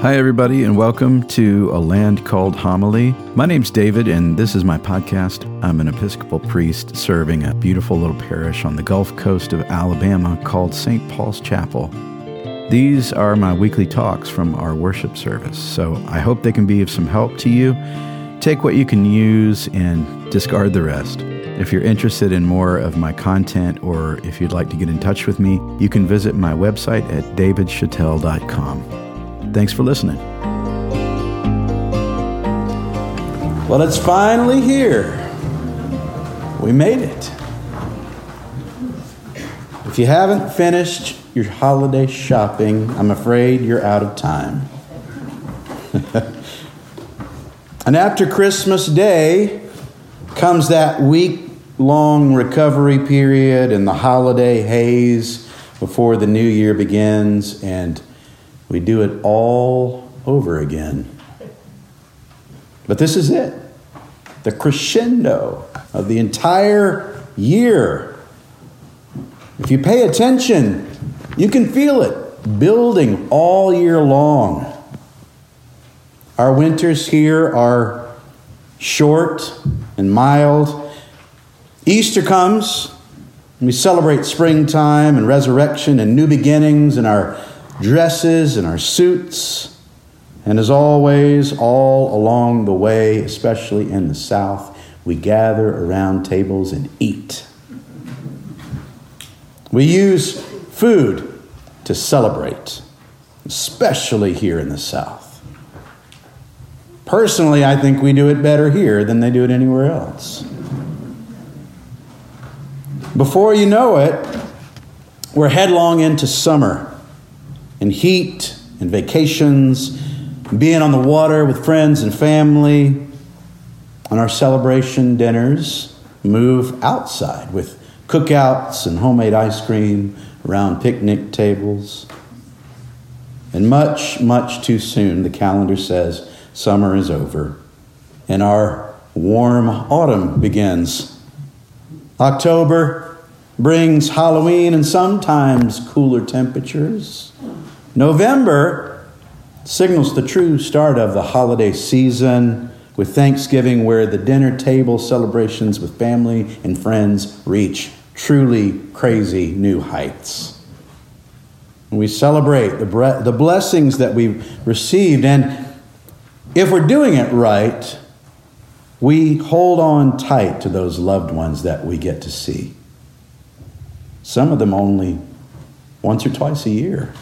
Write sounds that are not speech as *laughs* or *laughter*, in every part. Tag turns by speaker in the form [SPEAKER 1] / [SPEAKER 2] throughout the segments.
[SPEAKER 1] Hi, everybody, and welcome to A Land Called Homily. My name's David, and this is my podcast. I'm an Episcopal priest serving a beautiful little parish on the Gulf Coast of Alabama called St. Paul's Chapel. These are my weekly talks from our worship service, so I hope they can be of some help to you. Take what you can use and discard the rest. If you're interested in more of my content or if you'd like to get in touch with me, you can visit my website at davidchatel.com. Thanks for listening.
[SPEAKER 2] Well, it's finally here. We made it. If you haven't finished your holiday shopping, I'm afraid you're out of time. *laughs* and after Christmas Day comes that week long recovery period and the holiday haze before the new year begins, and we do it all over again. But this is it the crescendo of the entire year. If you pay attention, you can feel it building all year long. Our winters here are short and mild. Easter comes, and we celebrate springtime and resurrection and new beginnings and our dresses and our suits. And as always, all along the way, especially in the South, we gather around tables and eat. We use food to celebrate, especially here in the South. Personally, I think we do it better here than they do it anywhere else. Before you know it, we're headlong into summer and heat and vacations, being on the water with friends and family. On our celebration dinners, move outside with cookouts and homemade ice cream around picnic tables. And much, much too soon, the calendar says summer is over and our warm autumn begins. October brings Halloween and sometimes cooler temperatures. November signals the true start of the holiday season with Thanksgiving, where the dinner table celebrations with family and friends reach truly crazy new heights. we celebrate the, bre- the blessings that we've received, and if we're doing it right, we hold on tight to those loved ones that we get to see. Some of them only once or twice a year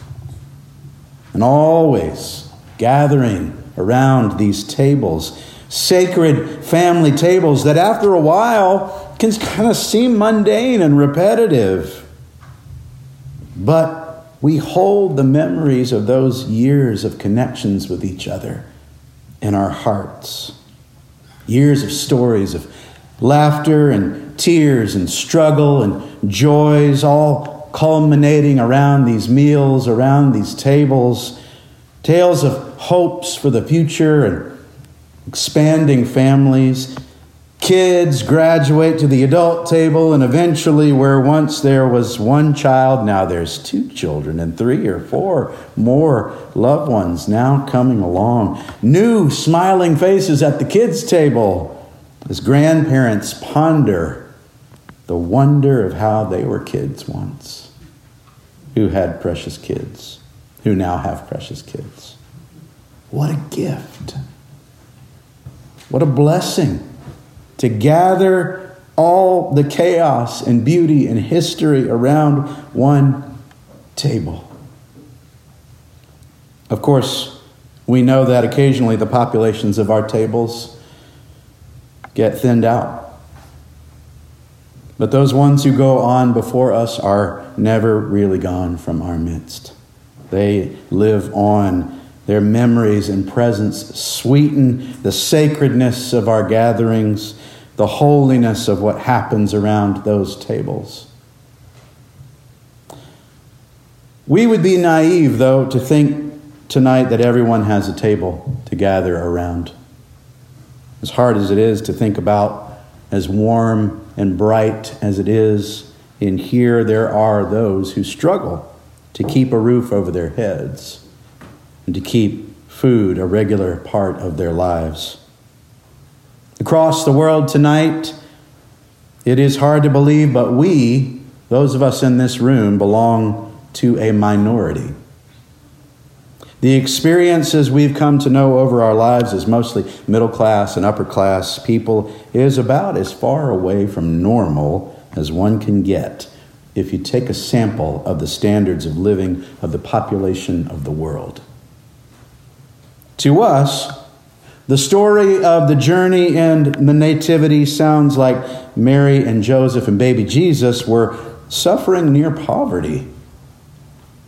[SPEAKER 2] and always gathering around these tables, sacred family tables that after a while can kind of seem mundane and repetitive. But we hold the memories of those years of connections with each other in our hearts. Years of stories of laughter and tears and struggle and joys, all culminating around these meals, around these tables, tales of hopes for the future and expanding families. Kids graduate to the adult table, and eventually, where once there was one child, now there's two children, and three or four more loved ones now coming along. New smiling faces at the kids' table as grandparents ponder the wonder of how they were kids once, who had precious kids, who now have precious kids. What a gift! What a blessing to gather all the chaos and beauty and history around one table. Of course, we know that occasionally the populations of our tables get thinned out. But those ones who go on before us are never really gone from our midst. They live on. Their memories and presence sweeten the sacredness of our gatherings, the holiness of what happens around those tables. We would be naive, though, to think tonight that everyone has a table to gather around. As hard as it is to think about, as warm and bright as it is in here, there are those who struggle to keep a roof over their heads and to keep food a regular part of their lives. Across the world tonight, it is hard to believe, but we, those of us in this room, belong to a minority. The experiences we've come to know over our lives as mostly middle class and upper class people is about as far away from normal as one can get if you take a sample of the standards of living of the population of the world. To us, the story of the journey and the nativity sounds like Mary and Joseph and baby Jesus were suffering near poverty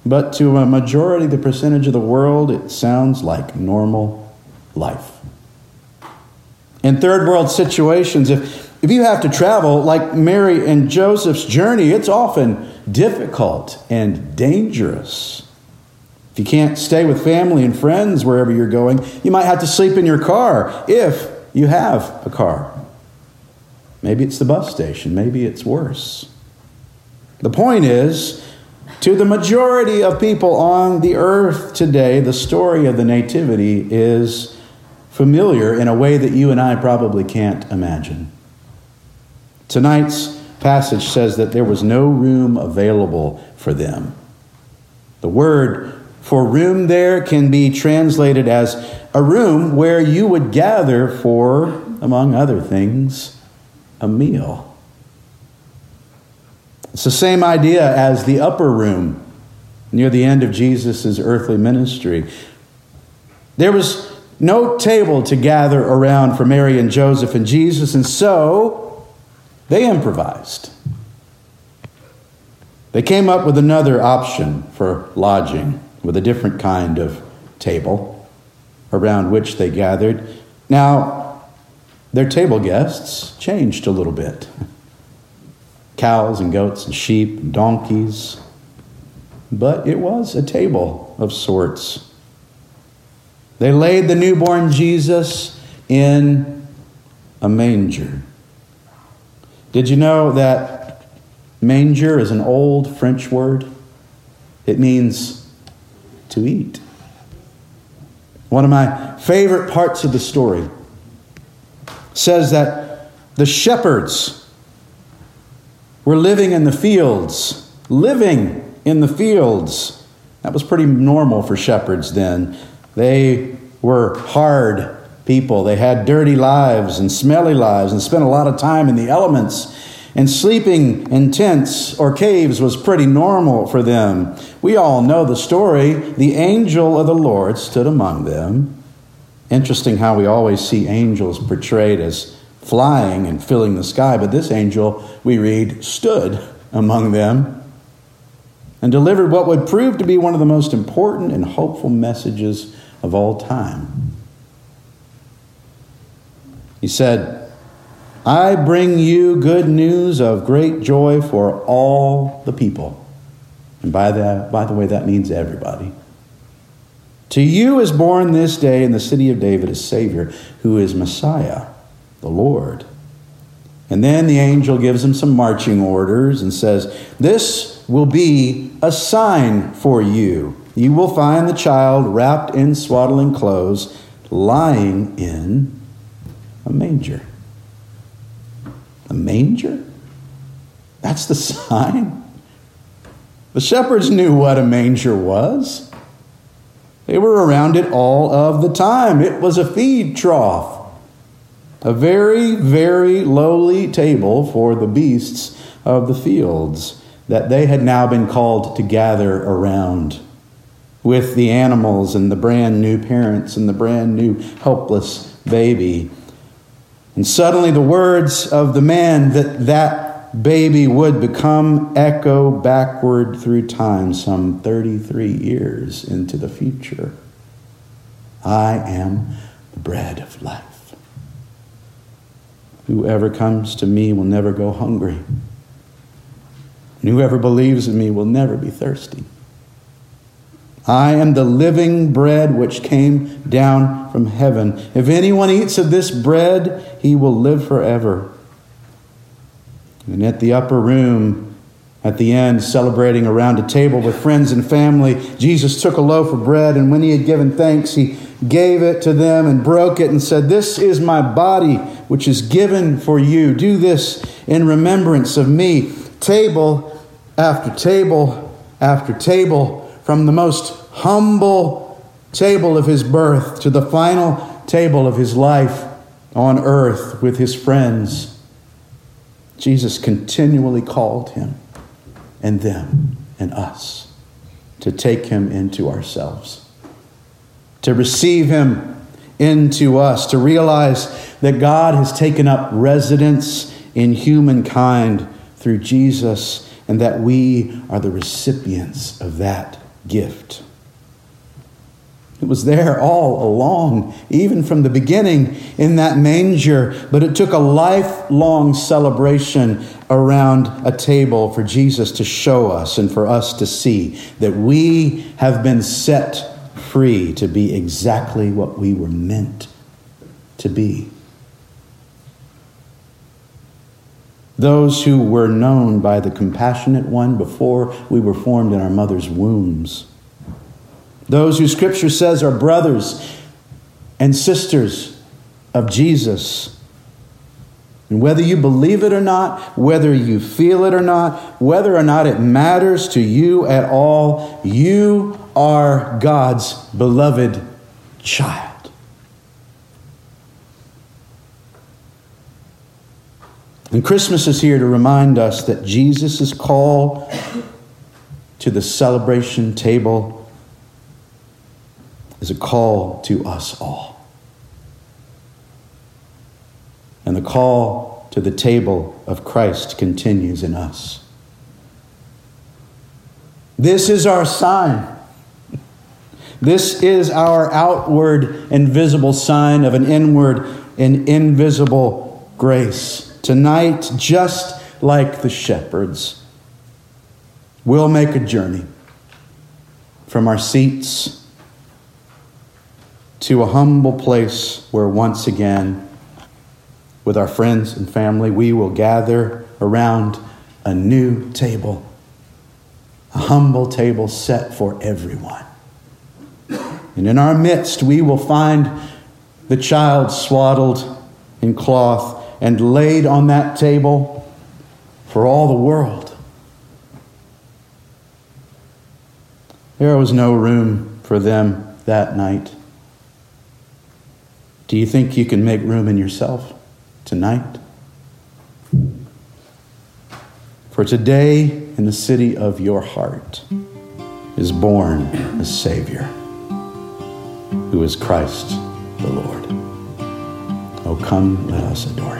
[SPEAKER 2] but to a majority, the percentage of the world, it sounds like normal life. In third world situations, if, if you have to travel like Mary and Joseph's journey, it's often difficult and dangerous. If you can't stay with family and friends wherever you're going, you might have to sleep in your car if you have a car. Maybe it's the bus station, maybe it's worse. The point is, to the majority of people on the earth today, the story of the Nativity is familiar in a way that you and I probably can't imagine. Tonight's passage says that there was no room available for them. The word for room there can be translated as a room where you would gather for, among other things, a meal. It's the same idea as the upper room near the end of Jesus' earthly ministry. There was no table to gather around for Mary and Joseph and Jesus, and so they improvised. They came up with another option for lodging with a different kind of table around which they gathered. Now, their table guests changed a little bit *laughs* cows and goats and sheep and donkeys. But it was a table of sorts. They laid the newborn Jesus in a manger. Did you know that manger is an old French word? It means to eat. One of my favorite parts of the story says that the shepherds were living in the fields, living in the fields. That was pretty normal for shepherds then. They were hard people. They had dirty lives and smelly lives and spent a lot of time in the elements. And sleeping in tents or caves was pretty normal for them. We all know the story. The angel of the Lord stood among them. Interesting how we always see angels portrayed as flying and filling the sky, but this angel, we read, stood among them and delivered what would prove to be one of the most important and hopeful messages of all time. He said, I bring you good news of great joy for all the people. And by, that, by the way, that means everybody. To you is born this day in the city of David a Savior who is Messiah the Lord. And then the angel gives him some marching orders and says, This will be a sign for you. You will find the child wrapped in swaddling clothes, lying in a manger. A manger? That's the *laughs* sign? The shepherds knew what a manger was. They were around it all of the time. It was a feed trough a very, very lowly table for the beasts of the fields that they had now been called to gather around with the animals and the brand new parents and the brand new helpless baby. And suddenly the words of the man that that baby would become echo backward through time some 33 years into the future. I am the bread of life. Whoever comes to me will never go hungry. And whoever believes in me will never be thirsty. I am the living bread which came down from heaven. If anyone eats of this bread, he will live forever. And at the upper room, at the end, celebrating around a table with friends and family, Jesus took a loaf of bread, and when he had given thanks, he gave it to them and broke it and said, This is my body, which is given for you. Do this in remembrance of me. Table after table after table, from the most humble table of his birth to the final table of his life on earth with his friends. Jesus continually called him and them and us to take him into ourselves, to receive him into us, to realize that God has taken up residence in humankind through Jesus and that we are the recipients of that gift. It was there all along, even from the beginning in that manger, but it took a lifelong celebration around a table for Jesus to show us and for us to see that we have been set free to be exactly what we were meant to be. Those who were known by the compassionate one before we were formed in our mother's wombs those who Scripture says are brothers and sisters of Jesus. And whether you believe it or not, whether you feel it or not, whether or not it matters to you at all, you are God's beloved child. And Christmas is here to remind us that Jesus' call to the celebration table is a call to us all. And the call to the table of Christ continues in us. This is our sign. This is our outward and visible sign of an inward and invisible grace. Tonight, just like the shepherds, we'll make a journey from our seats to a humble place where once again, with our friends and family, we will gather around a new table, a humble table set for everyone. And in our midst, we will find the child swaddled in cloth and laid on that table for all the world. There was no room for them that night. Do you think you can make room in yourself tonight? For today, in the city of your heart, is born a Savior who is Christ the Lord. Oh, come, let us adore him.